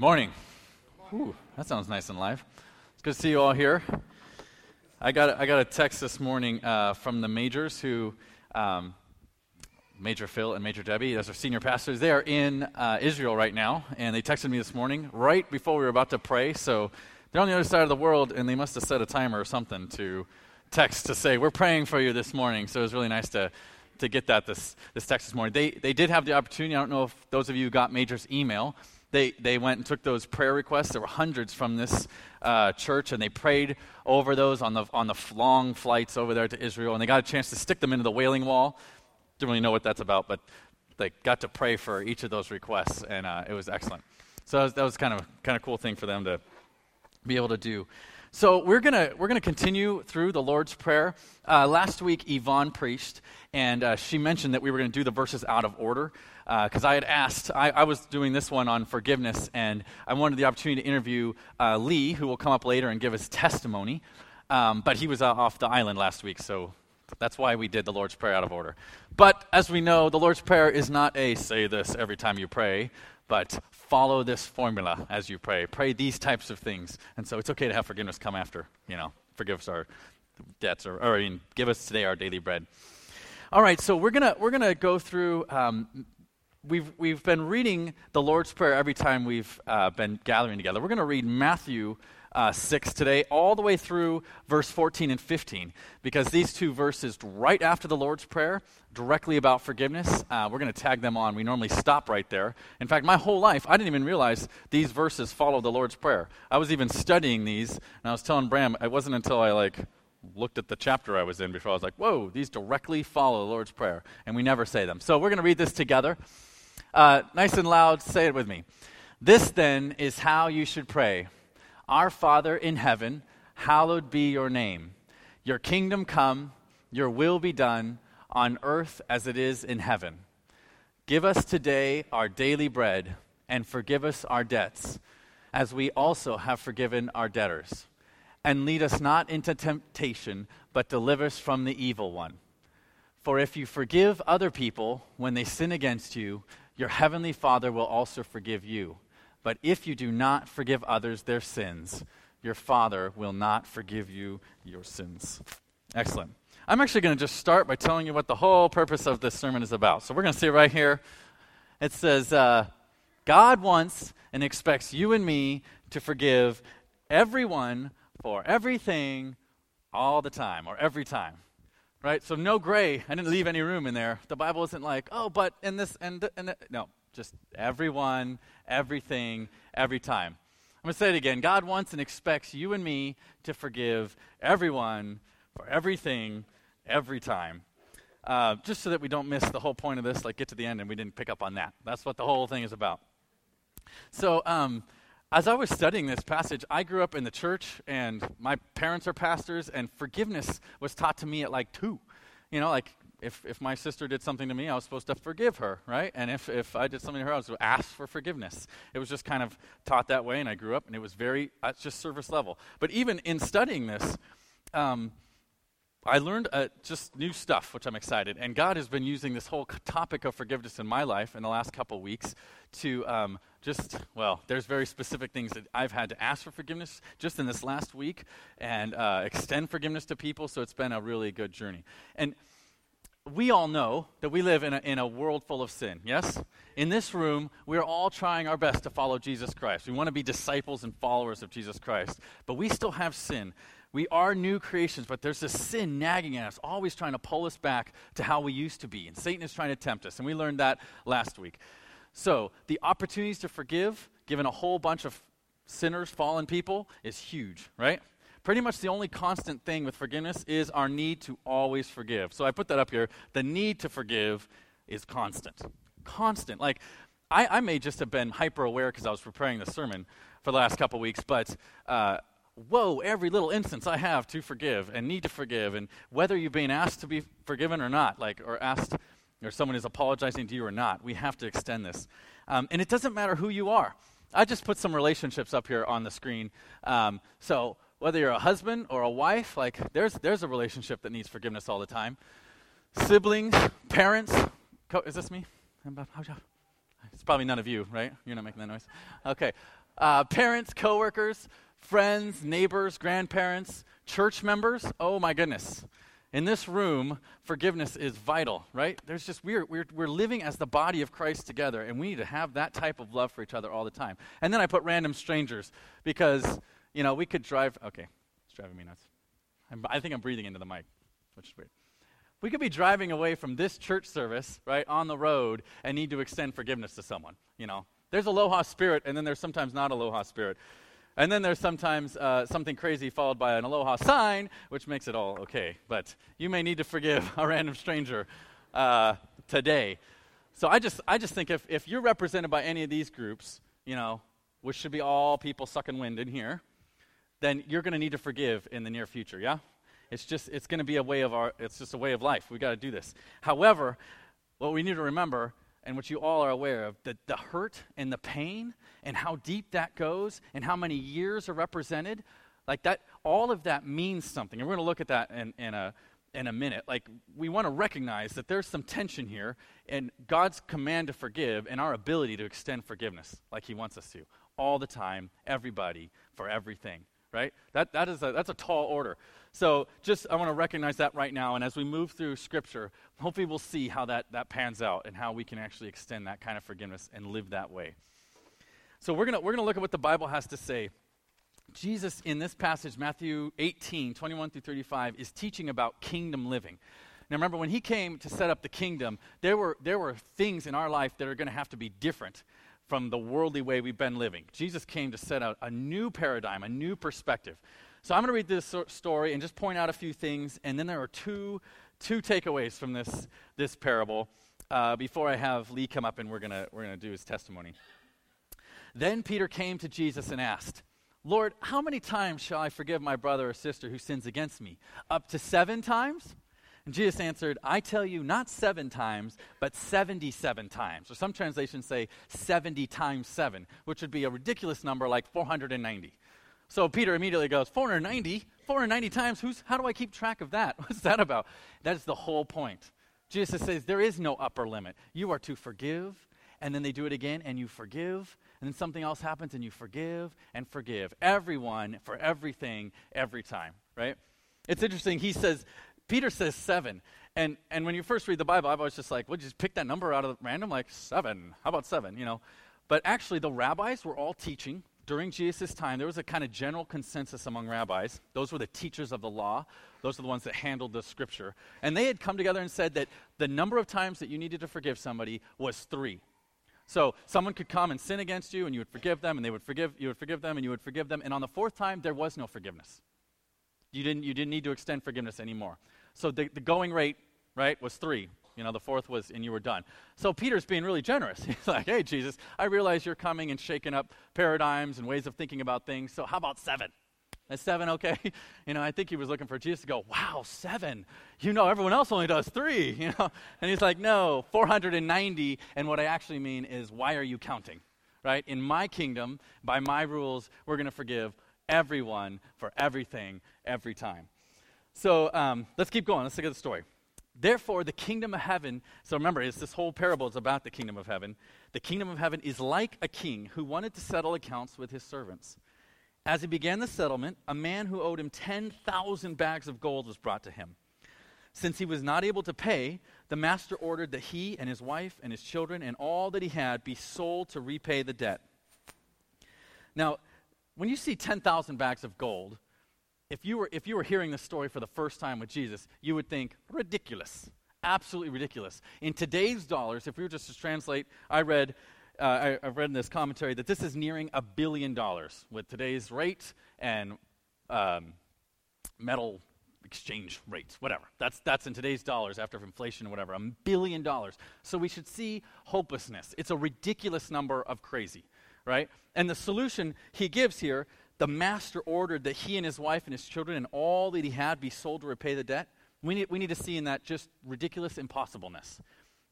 Good morning. Ooh, that sounds nice and live. It's good to see you all here. I got, I got a text this morning uh, from the majors who, um, Major Phil and Major Debbie, those are senior pastors. They are in uh, Israel right now, and they texted me this morning right before we were about to pray. So they're on the other side of the world, and they must have set a timer or something to text to say, We're praying for you this morning. So it was really nice to, to get that this, this text this morning. They, they did have the opportunity. I don't know if those of you got Major's email they, they went and took those prayer requests. There were hundreds from this uh, church, and they prayed over those on the, on the long flights over there to Israel. And they got a chance to stick them into the Wailing Wall. Didn't really know what that's about, but they got to pray for each of those requests, and uh, it was excellent. So that was, that was kind of kind of cool thing for them to be able to do. So we're gonna we're gonna continue through the Lord's Prayer. Uh, last week, Yvonne preached, and uh, she mentioned that we were to do the verses out of order because uh, I had asked, I, I, was doing this one on forgiveness, and I wanted the opportunity to interview uh, Lee, who will come up later and give his testimony. Um, but he was uh, off the island last week, so that's why we did the Lord's Prayer out of order. But as we know, the Lord's Prayer is not a say this every time you pray, but follow this formula as you pray. Pray these types of things. And so it's okay to have forgiveness come after, you know, forgive us our debts, or, or I mean, give us today our daily bread. All right, so we're gonna we're gonna go through um, we've, we've been reading the Lord's Prayer every time we've uh, been gathering together. We're going to read Matthew uh, 6 today, all the way through verse 14 and 15, because these two verses right after the Lord's Prayer, directly about forgiveness, uh, we're going to tag them on. We normally stop right there. In fact, my whole life, I didn't even realize these verses follow the Lord's Prayer. I was even studying these, and I was telling Bram, it wasn't until I like looked at the chapter I was in before I was like, whoa, these directly follow the Lord's Prayer, and we never say them. So we're going to read this together. Uh, nice and loud, say it with me. This then is how you should pray Our Father in heaven, hallowed be your name. Your kingdom come, your will be done, on earth as it is in heaven. Give us today our daily bread, and forgive us our debts, as we also have forgiven our debtors. And lead us not into temptation, but deliver us from the evil one. For if you forgive other people when they sin against you, your heavenly Father will also forgive you. But if you do not forgive others their sins, your Father will not forgive you your sins. Excellent. I'm actually going to just start by telling you what the whole purpose of this sermon is about. So we're going to see right here. It says, uh, God wants and expects you and me to forgive everyone for everything all the time or every time right? So no gray. I didn't leave any room in there. The Bible isn't like, oh, but in this and and no, just everyone, everything, every time. I'm going to say it again. God wants and expects you and me to forgive everyone for everything, every time. Uh, just so that we don't miss the whole point of this, like get to the end and we didn't pick up on that. That's what the whole thing is about. So, um, as I was studying this passage, I grew up in the church, and my parents are pastors, and forgiveness was taught to me at like two. You know, like if, if my sister did something to me, I was supposed to forgive her, right? And if, if I did something to her, I was to ask for forgiveness. It was just kind of taught that way, and I grew up, and it was very, uh, just service level. But even in studying this, um, I learned uh, just new stuff, which I'm excited. And God has been using this whole topic of forgiveness in my life in the last couple weeks to um, just, well, there's very specific things that I've had to ask for forgiveness just in this last week and uh, extend forgiveness to people. So it's been a really good journey. And we all know that we live in a, in a world full of sin, yes? In this room, we're all trying our best to follow Jesus Christ. We want to be disciples and followers of Jesus Christ. But we still have sin. We are new creations, but there's this sin nagging at us, always trying to pull us back to how we used to be. And Satan is trying to tempt us. And we learned that last week. So, the opportunities to forgive, given a whole bunch of sinners, fallen people, is huge, right? Pretty much the only constant thing with forgiveness is our need to always forgive. So, I put that up here. The need to forgive is constant. Constant. Like, I, I may just have been hyper aware because I was preparing the sermon for the last couple weeks, but uh, whoa, every little instance I have to forgive and need to forgive, and whether you're being asked to be forgiven or not, like, or asked, or someone is apologizing to you or not, we have to extend this. Um, and it doesn't matter who you are. I just put some relationships up here on the screen. Um, so whether you're a husband or a wife, like, there's, there's a relationship that needs forgiveness all the time. Siblings, parents, co- is this me? It's probably none of you, right? You're not making that noise. Okay. uh, parents, coworkers, friends, neighbors, grandparents, church members. Oh my goodness. In this room, forgiveness is vital, right? There's just, we're, we're, we're living as the body of Christ together, and we need to have that type of love for each other all the time. And then I put random strangers because, you know, we could drive, okay, it's driving me nuts. I'm, I think I'm breathing into the mic, which is weird. We could be driving away from this church service, right, on the road and need to extend forgiveness to someone, you know. There's aloha spirit, and then there's sometimes not aloha spirit. And then there's sometimes uh, something crazy followed by an aloha sign, which makes it all okay. But you may need to forgive a random stranger uh, today. So I just, I just think if, if you're represented by any of these groups, you know, which should be all people sucking wind in here, then you're going to need to forgive in the near future, yeah? It's just, it's going to be a way of our, it's just a way of life. we got to do this. However, what we need to remember and what you all are aware of, the, the hurt and the pain and how deep that goes and how many years are represented, like that, all of that means something. And we're going to look at that in, in, a, in a minute. Like, we want to recognize that there's some tension here in God's command to forgive and our ability to extend forgiveness like He wants us to, all the time, everybody, for everything right? That, that is a, that's a tall order. So just, I want to recognize that right now. And as we move through Scripture, hopefully we'll see how that, that pans out and how we can actually extend that kind of forgiveness and live that way. So we're going we're to look at what the Bible has to say. Jesus, in this passage, Matthew 18, 21 through 35, is teaching about kingdom living. Now, remember, when he came to set up the kingdom, there were, there were things in our life that are going to have to be different from the worldly way we've been living. Jesus came to set out a new paradigm, a new perspective. So I'm going to read this story and just point out a few things, and then there are two, two takeaways from this, this parable uh, before I have Lee come up and we're going we're going to do his testimony. Then Peter came to Jesus and asked, Lord, how many times shall I forgive my brother or sister who sins against me? Up to seven times? And Jesus answered, I tell you, not seven times, but 77 times. Or some translations say 70 times seven, which would be a ridiculous number like 490. So Peter immediately goes, 490? 490 times? Who's, how do I keep track of that? What's that about? That is the whole point. Jesus says there is no upper limit. You are to forgive, and then they do it again, and you forgive, and then something else happens, and you forgive and forgive. Everyone for everything, every time, right? It's interesting. He says, Peter says seven. And, and when you first read the Bible, I was just like, well, you just pick that number out of random, like seven. How about seven, you know? But actually, the rabbis were all teaching during Jesus' time. There was a kind of general consensus among rabbis. Those were the teachers of the law, those are the ones that handled the scripture. And they had come together and said that the number of times that you needed to forgive somebody was three. So someone could come and sin against you, and you would forgive them, and they would forgive you would forgive them, and you would forgive them. And on the fourth time, there was no forgiveness. You didn't, you didn't need to extend forgiveness anymore. So the, the going rate, right, was three. You know, the fourth was, and you were done. So Peter's being really generous. He's like, hey, Jesus, I realize you're coming and shaking up paradigms and ways of thinking about things. So how about seven? Is seven okay? You know, I think he was looking for Jesus to go, wow, seven. You know, everyone else only does three, you know? And he's like, no, 490. And what I actually mean is, why are you counting? Right? In my kingdom, by my rules, we're going to forgive everyone for everything, every time. So um, let's keep going. Let's look at the story. Therefore, the kingdom of heaven, so remember, it's this whole parable is about the kingdom of heaven. The kingdom of heaven is like a king who wanted to settle accounts with his servants. As he began the settlement, a man who owed him 10,000 bags of gold was brought to him. Since he was not able to pay, the master ordered that he and his wife and his children and all that he had be sold to repay the debt. Now, when you see 10,000 bags of gold, if you were if you were hearing this story for the first time with Jesus, you would think ridiculous, absolutely ridiculous. In today's dollars, if we were just to translate, I read. Uh, I, have read in this commentary that this is nearing a billion dollars with today's rate and um, metal exchange rates, whatever. That's, that's in today's dollars after inflation or whatever, a billion dollars. So we should see hopelessness. It's a ridiculous number of crazy, right? And the solution he gives here the master ordered that he and his wife and his children and all that he had be sold to repay the debt. We need, we need to see in that just ridiculous impossibleness.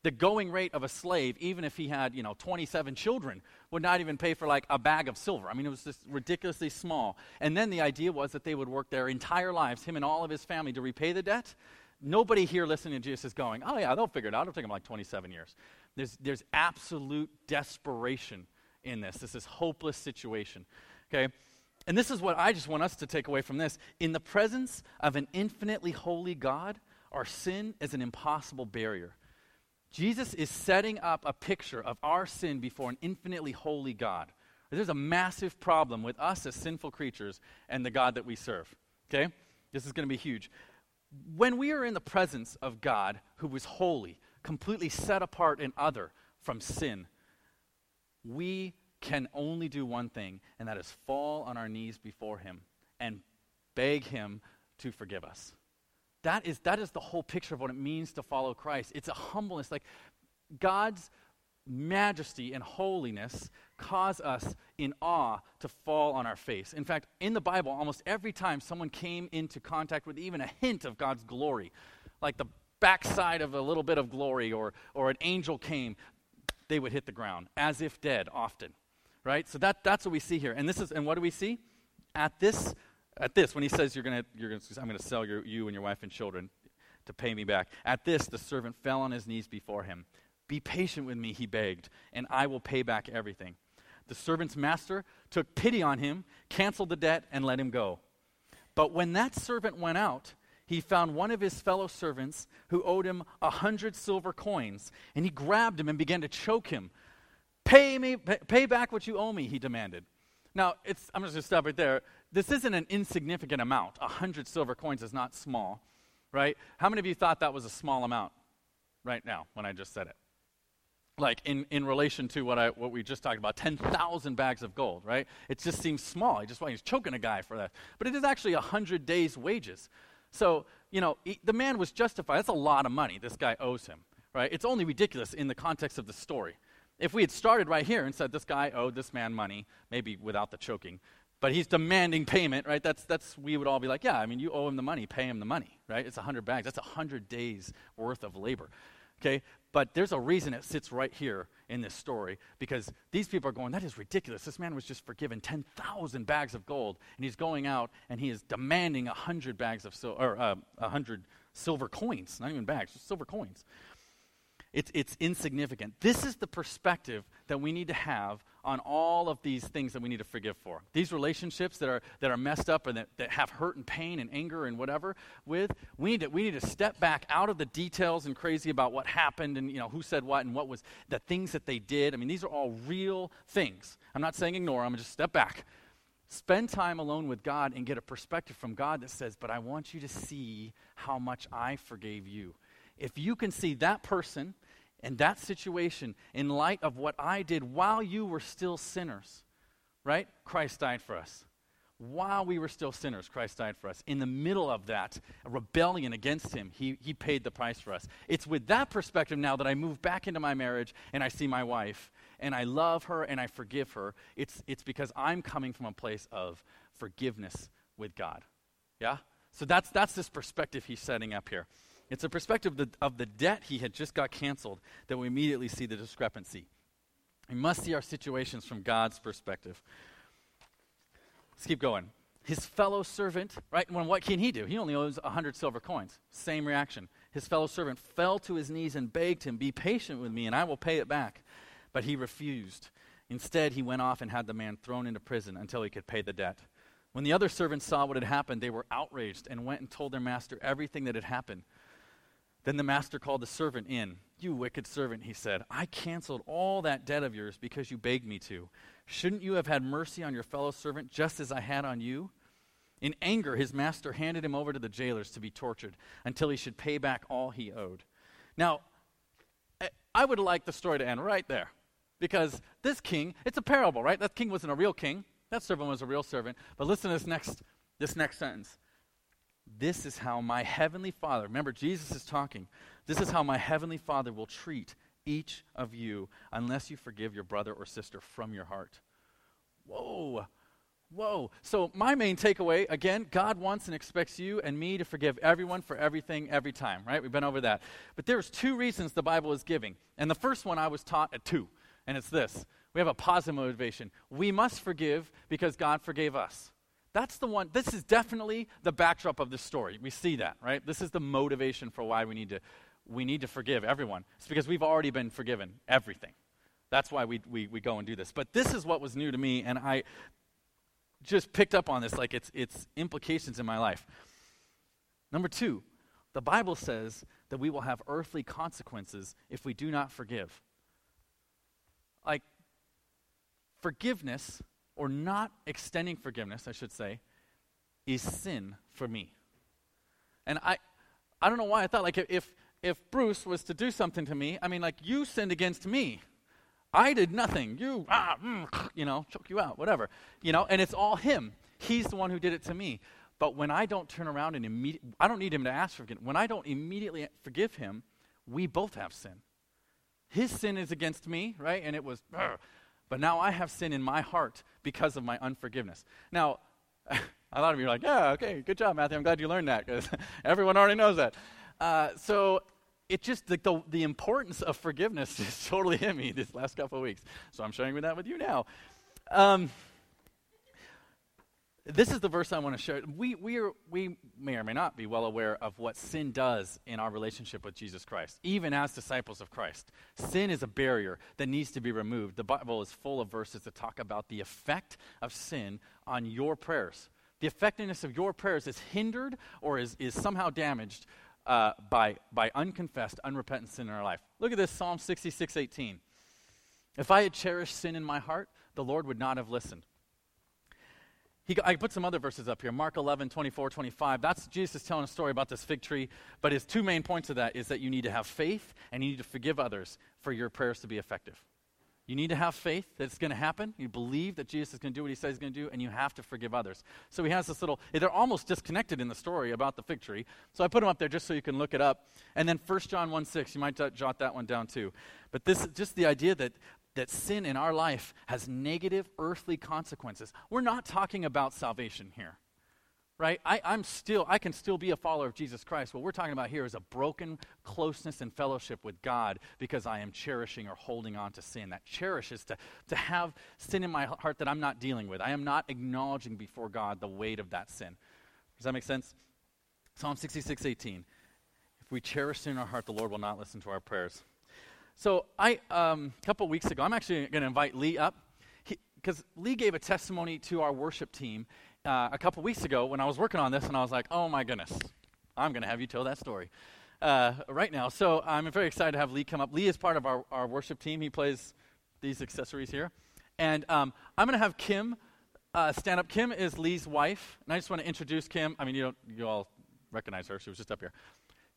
The going rate of a slave, even if he had, you know, 27 children, would not even pay for like a bag of silver. I mean, it was just ridiculously small. And then the idea was that they would work their entire lives, him and all of his family, to repay the debt. Nobody here listening to Jesus is going, oh, yeah, they'll figure it out. It'll take them like 27 years. There's, there's absolute desperation in this. This is hopeless situation. Okay? And this is what I just want us to take away from this. In the presence of an infinitely holy God, our sin is an impossible barrier. Jesus is setting up a picture of our sin before an infinitely holy God. There's a massive problem with us as sinful creatures and the God that we serve. Okay? This is going to be huge. When we are in the presence of God who was holy, completely set apart and other from sin, we can only do one thing, and that is fall on our knees before Him and beg Him to forgive us. That is, that is the whole picture of what it means to follow Christ. It's a humbleness. Like God's majesty and holiness cause us in awe to fall on our face. In fact, in the Bible, almost every time someone came into contact with even a hint of God's glory, like the backside of a little bit of glory or, or an angel came, they would hit the ground as if dead often. Right? So that, that's what we see here. And this is and what do we see? At this at this, when he says you're gonna, you're gonna I'm gonna sell your, you and your wife and children to pay me back. At this, the servant fell on his knees before him. Be patient with me, he begged, and I will pay back everything. The servant's master took pity on him, canceled the debt, and let him go. But when that servant went out, he found one of his fellow servants who owed him a hundred silver coins, and he grabbed him and began to choke him. Pay me, pay, back what you owe me, he demanded. Now, it's, I'm just going to stop right there. This isn't an insignificant amount. A hundred silver coins is not small, right? How many of you thought that was a small amount right now when I just said it? like in, in relation to what I what we just talked about, ten thousand bags of gold, right? It just seems small. He just he's choking a guy for that, but it is actually a hundred days' wages. So you know he, the man was justified. That's a lot of money this guy owes him, right? It's only ridiculous in the context of the story. If we had started right here and said this guy owed this man money, maybe without the choking, but he's demanding payment, right? That's that's we would all be like, yeah, I mean, you owe him the money, pay him the money, right? It's a hundred bags. That's a hundred days worth of labor. Okay? But there's a reason it sits right here in this story because these people are going, that is ridiculous. This man was just forgiven 10,000 bags of gold, and he's going out and he is demanding 100 bags of silver, or uh, 100 silver coins, not even bags, just silver coins. It's, it's insignificant. This is the perspective that we need to have on all of these things that we need to forgive for. These relationships that are, that are messed up and that, that have hurt and pain and anger and whatever with, we need, to, we need to step back out of the details and crazy about what happened and you know, who said what and what was the things that they did. I mean, these are all real things. I'm not saying ignore them, just step back. Spend time alone with God and get a perspective from God that says, But I want you to see how much I forgave you. If you can see that person and that situation in light of what I did while you were still sinners, right? Christ died for us. While we were still sinners, Christ died for us. In the middle of that rebellion against Him, he, he paid the price for us. It's with that perspective now that I move back into my marriage and I see my wife and I love her and I forgive her. It's, it's because I'm coming from a place of forgiveness with God. Yeah? So that's, that's this perspective he's setting up here. It's a perspective of the, of the debt he had just got canceled that we immediately see the discrepancy. We must see our situations from God's perspective. Let's keep going. His fellow servant, right? When what can he do? He only owes a hundred silver coins. Same reaction. His fellow servant fell to his knees and begged him, Be patient with me, and I will pay it back. But he refused. Instead, he went off and had the man thrown into prison until he could pay the debt. When the other servants saw what had happened, they were outraged and went and told their master everything that had happened. Then the master called the servant in. You wicked servant, he said, I canceled all that debt of yours because you begged me to. Shouldn't you have had mercy on your fellow servant just as I had on you? In anger, his master handed him over to the jailers to be tortured until he should pay back all he owed. Now, I would like the story to end right there because this king, it's a parable, right? That king wasn't a real king. That servant was a real servant. But listen to this next, this next sentence. This is how my heavenly Father, remember, Jesus is talking. This is how my heavenly Father will treat each of you unless you forgive your brother or sister from your heart. Whoa. Whoa. So, my main takeaway again, God wants and expects you and me to forgive everyone for everything every time, right? We've been over that. But there's two reasons the Bible is giving. And the first one I was taught at two, and it's this we have a positive motivation. We must forgive because God forgave us. That's the one, this is definitely the backdrop of the story. We see that, right? This is the motivation for why we need to we need to forgive everyone. It's because we've already been forgiven everything. That's why we, we, we go and do this. But this is what was new to me, and I just picked up on this, like its, its implications in my life. Number two, the Bible says that we will have earthly consequences if we do not forgive. Like, forgiveness, or not extending forgiveness, I should say, is sin for me. And I, I don't know why I thought, like, if, if Bruce was to do something to me, I mean, like, you sinned against me. I did nothing. You, ah, mm, you know, choke you out, whatever. You know, and it's all him. He's the one who did it to me. But when I don't turn around and immediately, I don't need him to ask for forgiveness. When I don't immediately forgive him, we both have sin. His sin is against me, right? And it was, but now I have sin in my heart because of my unforgiveness. Now, a lot of you are like, yeah, okay, good job, Matthew. I'm glad you learned that because everyone already knows that. Uh, so it just the, the, the, importance of forgiveness is totally hit me this last couple of weeks. So I'm sharing that with you now. Um, this is the verse I want to share. We, we, are, we may or may not be well aware of what sin does in our relationship with Jesus Christ, even as disciples of Christ. Sin is a barrier that needs to be removed. The Bible is full of verses that talk about the effect of sin on your prayers. The effectiveness of your prayers is hindered or is, is somehow damaged uh, by, by unconfessed, unrepentant sin in our life. Look at this Psalm 66 18. If I had cherished sin in my heart, the Lord would not have listened. He, I put some other verses up here. Mark 11, 24, 25. That's Jesus telling a story about this fig tree. But his two main points of that is that you need to have faith and you need to forgive others for your prayers to be effective. You need to have faith that it's going to happen. You believe that Jesus is going to do what he says he's going to do, and you have to forgive others. So he has this little, they're almost disconnected in the story about the fig tree. So I put them up there just so you can look it up. And then 1 John 1 6, you might jot that one down too. But this just the idea that that sin in our life has negative earthly consequences. We're not talking about salvation here, right? I, am still, I can still be a follower of Jesus Christ. What we're talking about here is a broken closeness and fellowship with God because I am cherishing or holding on to sin. That cherish is to, to have sin in my heart that I'm not dealing with. I am not acknowledging before God the weight of that sin. Does that make sense? Psalm 66, 18. If we cherish sin in our heart, the Lord will not listen to our prayers. So I, um, a couple weeks ago, I'm actually going to invite Lee up because Lee gave a testimony to our worship team uh, a couple weeks ago when I was working on this, and I was like, oh my goodness, I'm going to have you tell that story uh, right now. So I'm very excited to have Lee come up. Lee is part of our, our worship team. He plays these accessories here. And um, I'm going to have Kim uh, stand up. Kim is Lee's wife, and I just want to introduce Kim. I mean, you, don't, you all recognize her. She was just up here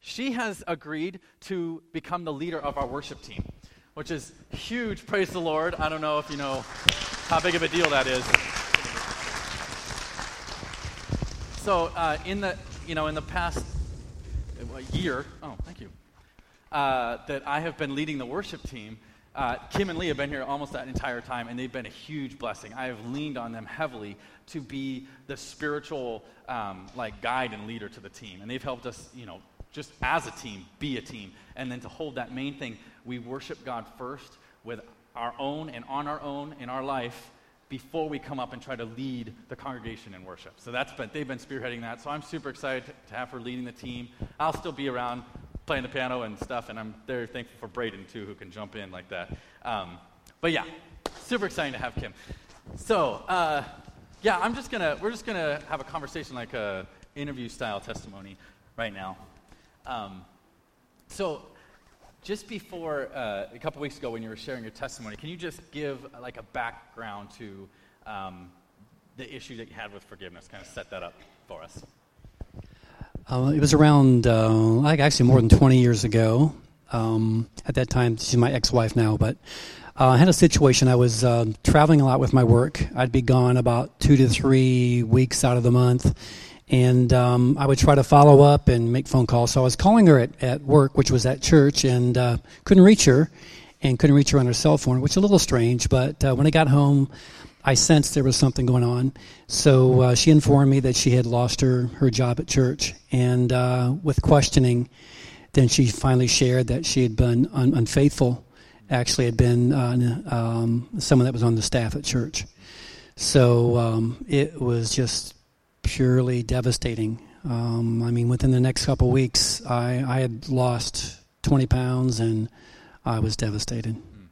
she has agreed to become the leader of our worship team, which is huge. Praise the Lord. I don't know if you know how big of a deal that is. So, uh, in the you know in the past year, oh, thank you, uh, that I have been leading the worship team. Uh, Kim and Lee have been here almost that entire time, and they've been a huge blessing. I have leaned on them heavily to be the spiritual, um, like guide and leader to the team, and they've helped us, you know, just as a team, be a team. And then to hold that main thing, we worship God first with our own and on our own in our life before we come up and try to lead the congregation in worship. So that's been, they've been spearheading that. So I'm super excited to have her leading the team. I'll still be around playing the piano and stuff, and I'm very thankful for Braden too, who can jump in like that. Um, but yeah, super exciting to have Kim. So uh, yeah, I'm just gonna we're just gonna have a conversation like a interview style testimony right now. Um, so, just before uh, a couple weeks ago when you were sharing your testimony, can you just give like a background to um, the issue that you had with forgiveness? Kind of set that up for us. Uh, it was around, uh, like actually more than 20 years ago. Um, at that time, she's my ex-wife now, but uh, I had a situation. I was uh, traveling a lot with my work. I'd be gone about two to three weeks out of the month, and um, I would try to follow up and make phone calls. So I was calling her at, at work, which was at church, and uh, couldn't reach her, and couldn't reach her on her cell phone, which is a little strange. But uh, when I got home, I sensed there was something going on. So uh, she informed me that she had lost her her job at church, and uh, with questioning, then she finally shared that she had been un- unfaithful. Actually, had been uh, um, someone that was on the staff at church. So um, it was just purely devastating. Um, I mean, within the next couple of weeks, I, I had lost 20 pounds and I was devastated. Hmm.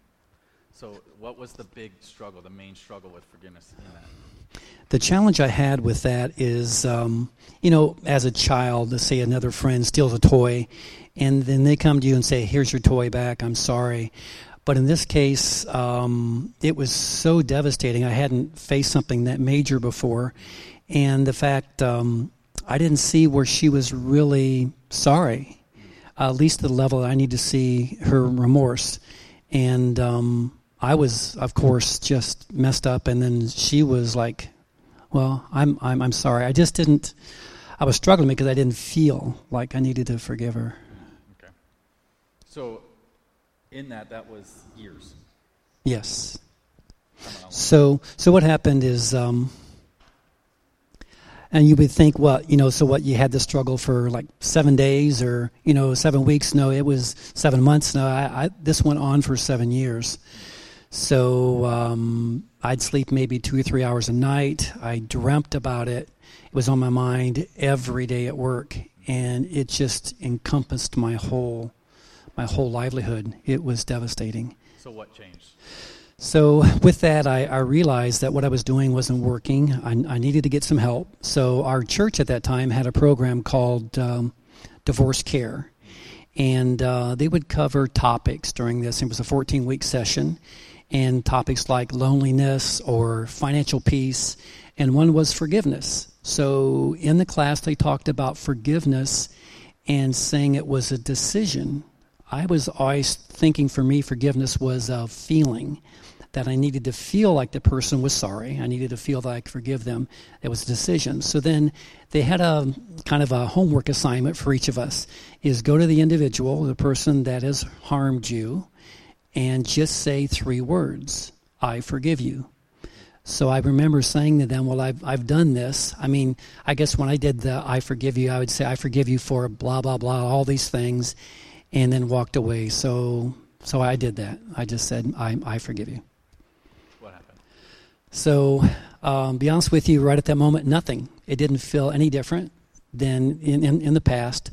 So, what was the big struggle, the main struggle with forgiveness in that? The challenge I had with that is, um, you know, as a child, let's say another friend steals a toy, and then they come to you and say, "Here's your toy back. I'm sorry." But in this case, um, it was so devastating. I hadn't faced something that major before, and the fact um, I didn't see where she was really sorry, uh, at least the level I need to see her remorse, and um, I was, of course, just messed up. And then she was like, "Well, I'm, I'm, I'm sorry. I just didn't. I was struggling because I didn't feel like I needed to forgive her." Okay. So, in that, that was years. Yes. So, so what happened is, um, and you would think, well, you know, so what? You had the struggle for like seven days or you know seven weeks? No, it was seven months. No, I, I this went on for seven years. So um, I'd sleep maybe two or three hours a night. I dreamt about it. It was on my mind every day at work, and it just encompassed my whole my whole livelihood. It was devastating. So, what changed? So with that, I, I realized that what I was doing wasn't working. I, I needed to get some help. So our church at that time had a program called um, Divorce Care, and uh, they would cover topics during this. It was a 14-week session, and topics like loneliness or financial peace, and one was forgiveness. So in the class, they talked about forgiveness and saying it was a decision. I was always thinking for me, forgiveness was a feeling that I needed to feel like the person was sorry. I needed to feel that I could forgive them. It was a decision. So then they had a kind of a homework assignment for each of us is go to the individual, the person that has harmed you, and just say three words. I forgive you. So I remember saying to them, "Well, I've I've done this. I mean, I guess when I did the I forgive you, I would say I forgive you for blah blah blah, all these things, and then walked away. So so I did that. I just said I I forgive you. What happened? So, um, be honest with you, right at that moment, nothing. It didn't feel any different than in, in, in the past.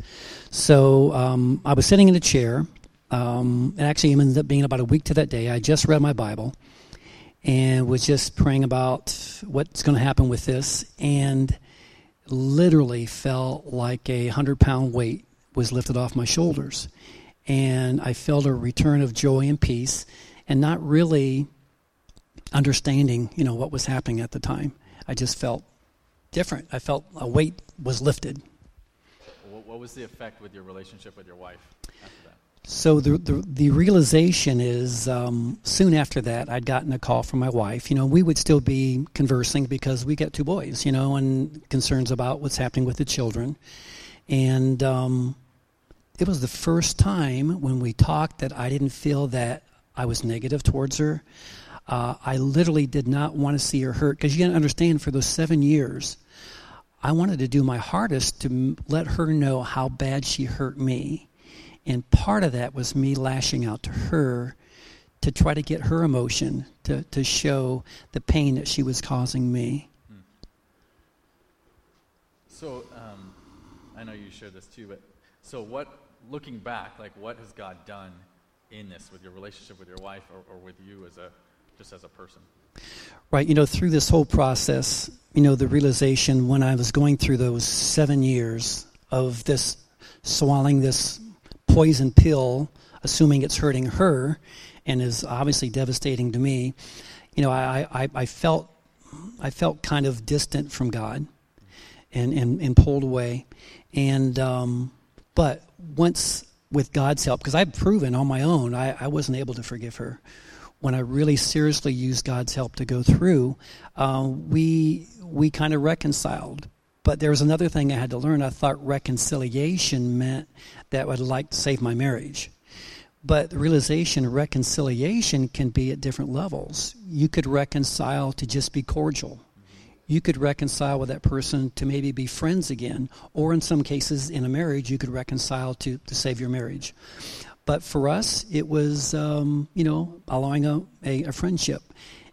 So, um, I was sitting in a chair. Um, it actually ended up being about a week to that day. I just read my Bible and was just praying about what's going to happen with this, and literally felt like a hundred pound weight was lifted off my shoulders. And I felt a return of joy and peace, and not really understanding, you know, what was happening at the time. I just felt different. I felt a weight was lifted. What, what was the effect with your relationship with your wife after that? So the the, the realization is um, soon after that I'd gotten a call from my wife. You know, we would still be conversing because we got two boys. You know, and concerns about what's happening with the children, and um, it was the first time when we talked that I didn't feel that I was negative towards her. Uh, I literally did not want to see her hurt because you got to understand for those seven years, I wanted to do my hardest to m- let her know how bad she hurt me. And part of that was me lashing out to her to try to get her emotion, to, to show the pain that she was causing me. So, um, I know you shared this too, but so what, looking back, like what has God done in this with your relationship with your wife or, or with you as a, just as a person? Right, you know, through this whole process, you know, the realization when I was going through those seven years of this swallowing this poison pill, assuming it's hurting her and is obviously devastating to me, you know, I, I, I felt I felt kind of distant from God and, and, and pulled away. And um, but once with God's help, because I've proven on my own I, I wasn't able to forgive her when I really seriously used God's help to go through, uh, we we kind of reconciled. But there was another thing I had to learn. I thought reconciliation meant that I'd like to save my marriage. But the realization, reconciliation can be at different levels. You could reconcile to just be cordial. You could reconcile with that person to maybe be friends again. Or in some cases, in a marriage, you could reconcile to, to save your marriage. But for us, it was, um, you know, allowing a, a, a, friendship.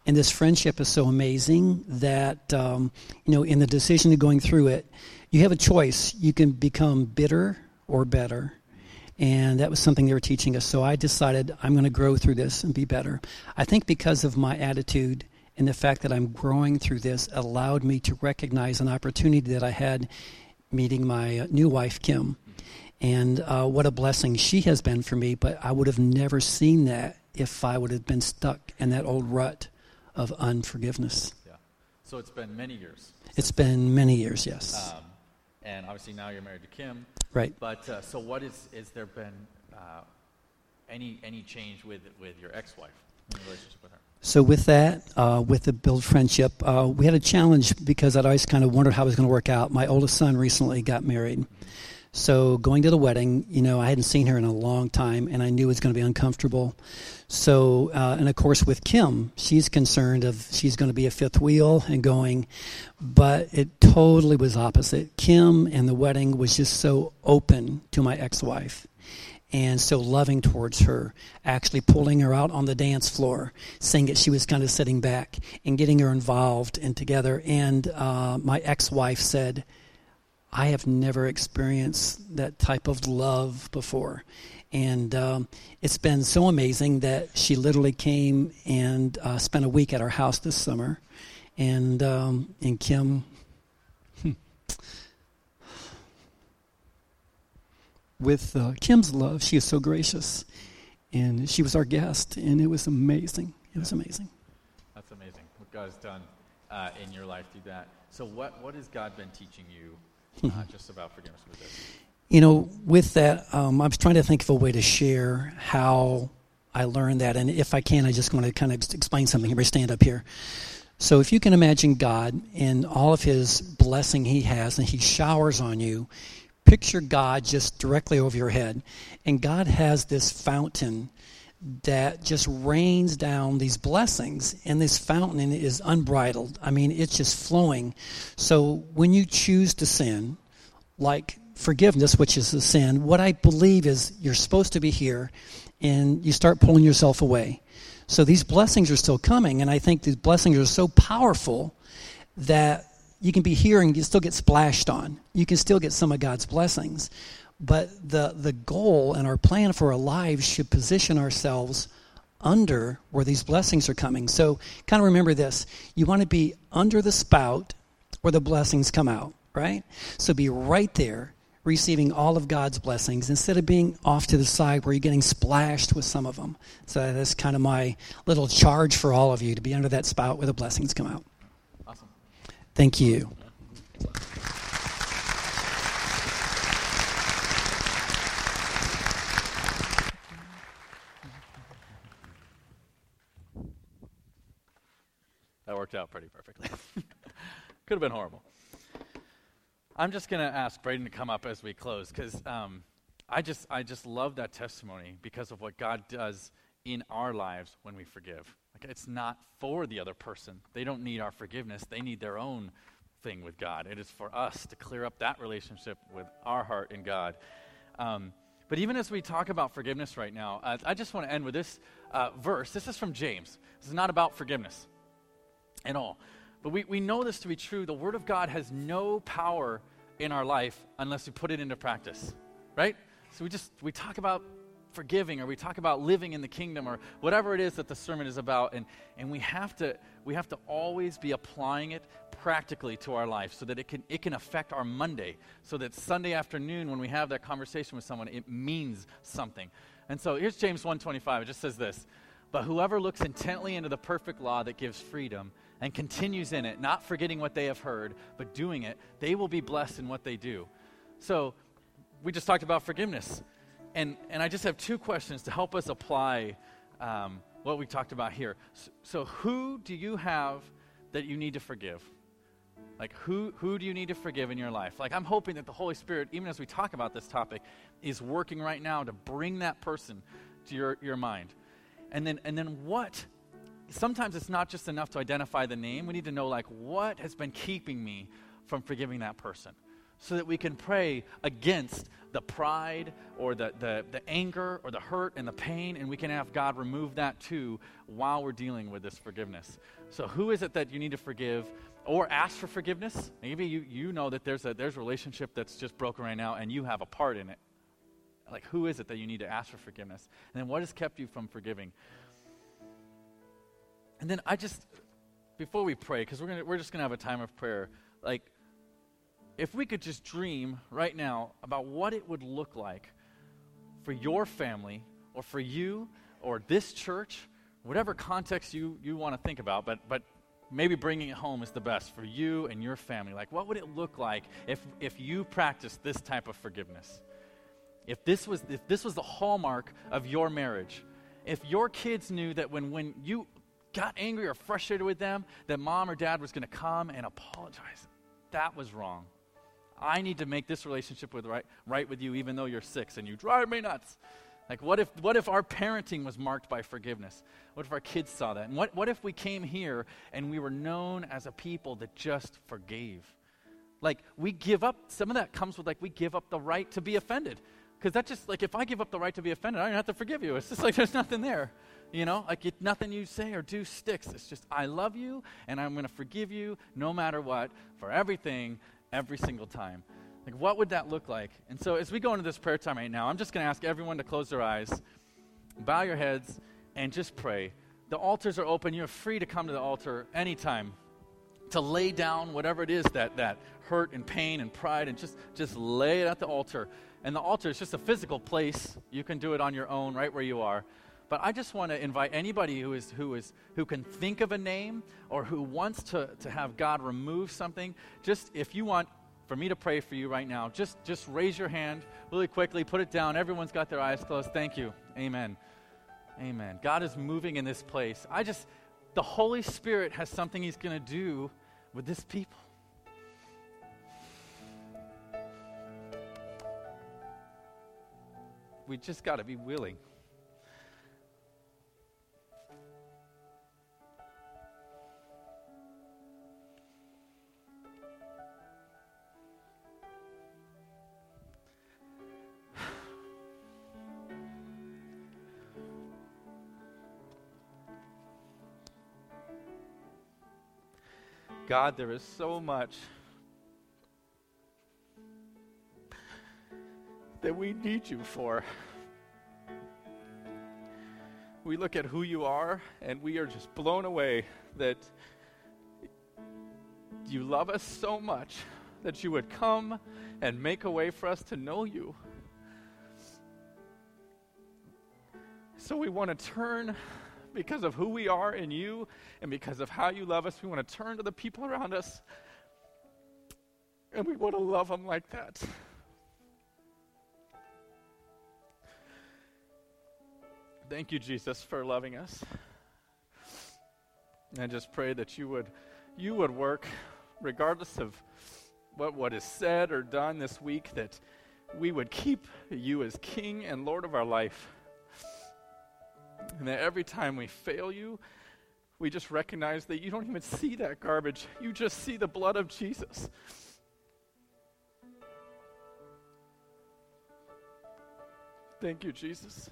And this friendship is so amazing that, um, you know, in the decision of going through it, you have a choice. You can become bitter or better. And that was something they were teaching us. So I decided I'm going to grow through this and be better. I think because of my attitude and the fact that I'm growing through this allowed me to recognize an opportunity that I had meeting my uh, new wife, Kim. And uh, what a blessing she has been for me, but I would have never seen that if I would have been stuck in that old rut of unforgiveness. Yeah. So it's been many years. It's been many years, yes. Um, and obviously now you're married to Kim. right. But uh, so what is, is there been uh, any, any change with, with your ex-wife in relationship with her? So with that, uh, with the build friendship, uh, we had a challenge because I'd always kind of wondered how it was going to work out. My oldest son recently got married. So going to the wedding, you know, I hadn't seen her in a long time, and I knew it was going to be uncomfortable. So, uh, and of course, with Kim, she's concerned of she's going to be a fifth wheel and going, but it totally was opposite. Kim and the wedding was just so open to my ex-wife and so loving towards her, actually pulling her out on the dance floor, saying that she was kind of sitting back and getting her involved and together. And uh, my ex wife said, I have never experienced that type of love before. And um, it's been so amazing that she literally came and uh, spent a week at our house this summer. And, um, and Kim, with uh, Kim's love, she is so gracious. And she was our guest, and it was amazing. It was amazing. That's amazing what God has done uh, in your life through that. So what, what has God been teaching you uh, just about forgiveness with this? You know, with that, um, I was trying to think of a way to share how I learned that. And if I can, I just want to kind of explain something. Everybody stand up here. So if you can imagine God and all of his blessing he has, and he showers on you, picture God just directly over your head. And God has this fountain that just rains down these blessings, and this fountain is unbridled. I mean, it's just flowing. So when you choose to sin, like forgiveness, which is a sin, what I believe is you're supposed to be here, and you start pulling yourself away. So these blessings are still coming, and I think these blessings are so powerful that you can be here and you still get splashed on. You can still get some of God's blessings. But the, the goal and our plan for our lives should position ourselves under where these blessings are coming. So kind of remember this. You want to be under the spout where the blessings come out, right? So be right there receiving all of God's blessings instead of being off to the side where you're getting splashed with some of them. So that's kind of my little charge for all of you to be under that spout where the blessings come out. Thank you. That worked out pretty perfectly. Could have been horrible. I'm just going to ask Braden to come up as we close because um, I just I just love that testimony because of what God does in our lives when we forgive. Like it's not for the other person. They don't need our forgiveness. They need their own thing with God. It is for us to clear up that relationship with our heart and God. Um, but even as we talk about forgiveness right now, I just want to end with this uh, verse. This is from James. This is not about forgiveness at all. But we, we know this to be true. The Word of God has no power in our life unless we put it into practice, right? So we just, we talk about forgiving or we talk about living in the kingdom or whatever it is that the sermon is about. And, and we, have to, we have to always be applying it practically to our life so that it can, it can affect our Monday. So that Sunday afternoon when we have that conversation with someone, it means something. And so here's James 1.25. It just says this. But whoever looks intently into the perfect law that gives freedom and continues in it, not forgetting what they have heard, but doing it, they will be blessed in what they do. So, we just talked about forgiveness. And, and I just have two questions to help us apply um, what we talked about here. So, so, who do you have that you need to forgive? Like, who, who do you need to forgive in your life? Like, I'm hoping that the Holy Spirit, even as we talk about this topic, is working right now to bring that person to your, your mind. And then, and then what sometimes it's not just enough to identify the name. We need to know, like, what has been keeping me from forgiving that person so that we can pray against the pride or the, the, the anger or the hurt and the pain, and we can have God remove that too while we're dealing with this forgiveness. So, who is it that you need to forgive or ask for forgiveness? Maybe you, you know that there's a there's a relationship that's just broken right now and you have a part in it. Like, who is it that you need to ask for forgiveness? And then what has kept you from forgiving? And then I just, before we pray, because we're, we're just going to have a time of prayer, like, if we could just dream right now about what it would look like for your family or for you or this church, whatever context you, you want to think about, but, but maybe bringing it home is the best for you and your family. Like, what would it look like if, if you practiced this type of forgiveness? If this, was, if this was the hallmark of your marriage, if your kids knew that when, when you got angry or frustrated with them, that mom or dad was going to come and apologize, that was wrong. I need to make this relationship with right, right with you, even though you're six and you drive me nuts. Like, what if, what if our parenting was marked by forgiveness? What if our kids saw that? And what, what if we came here and we were known as a people that just forgave? Like, we give up, some of that comes with, like, we give up the right to be offended. Because that just, like, if I give up the right to be offended, I don't have to forgive you. It's just like there's nothing there. You know, like it, nothing you say or do sticks. It's just, I love you and I'm going to forgive you no matter what for everything, every single time. Like, what would that look like? And so, as we go into this prayer time right now, I'm just going to ask everyone to close their eyes, bow your heads, and just pray. The altars are open. You're free to come to the altar anytime to lay down whatever it is that, that hurt and pain and pride and just, just lay it at the altar. And the altar is just a physical place. You can do it on your own right where you are. But I just want to invite anybody who, is, who, is, who can think of a name or who wants to, to have God remove something, just if you want for me to pray for you right now, just, just raise your hand really quickly, put it down. Everyone's got their eyes closed. Thank you. Amen. Amen. God is moving in this place. I just, the Holy Spirit has something He's going to do with this people. We just got to be willing. God, there is so much that we need you for. We look at who you are and we are just blown away that you love us so much that you would come and make a way for us to know you. So we want to turn because of who we are in you and because of how you love us. We want to turn to the people around us and we want to love them like that. Thank you, Jesus, for loving us. And I just pray that you would, you would work, regardless of what, what is said or done this week, that we would keep you as King and Lord of our life. And that every time we fail you, we just recognize that you don't even see that garbage. You just see the blood of Jesus. Thank you, Jesus.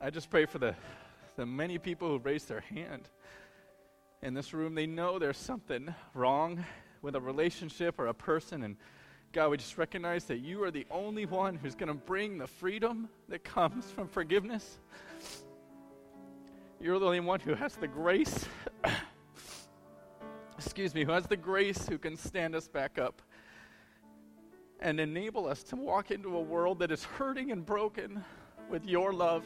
I just pray for the, the many people who raised their hand in this room. They know there's something wrong with a relationship or a person, and God, we just recognize that you are the only one who's going to bring the freedom that comes from forgiveness. You're the only one who has the grace, excuse me, who has the grace who can stand us back up and enable us to walk into a world that is hurting and broken with your love.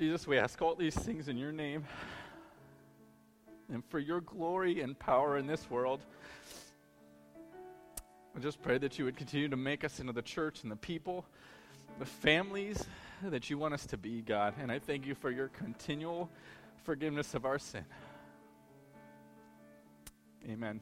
Jesus, we ask all these things in your name and for your glory and power in this world. I just pray that you would continue to make us into the church and the people, the families that you want us to be, God. And I thank you for your continual forgiveness of our sin. Amen.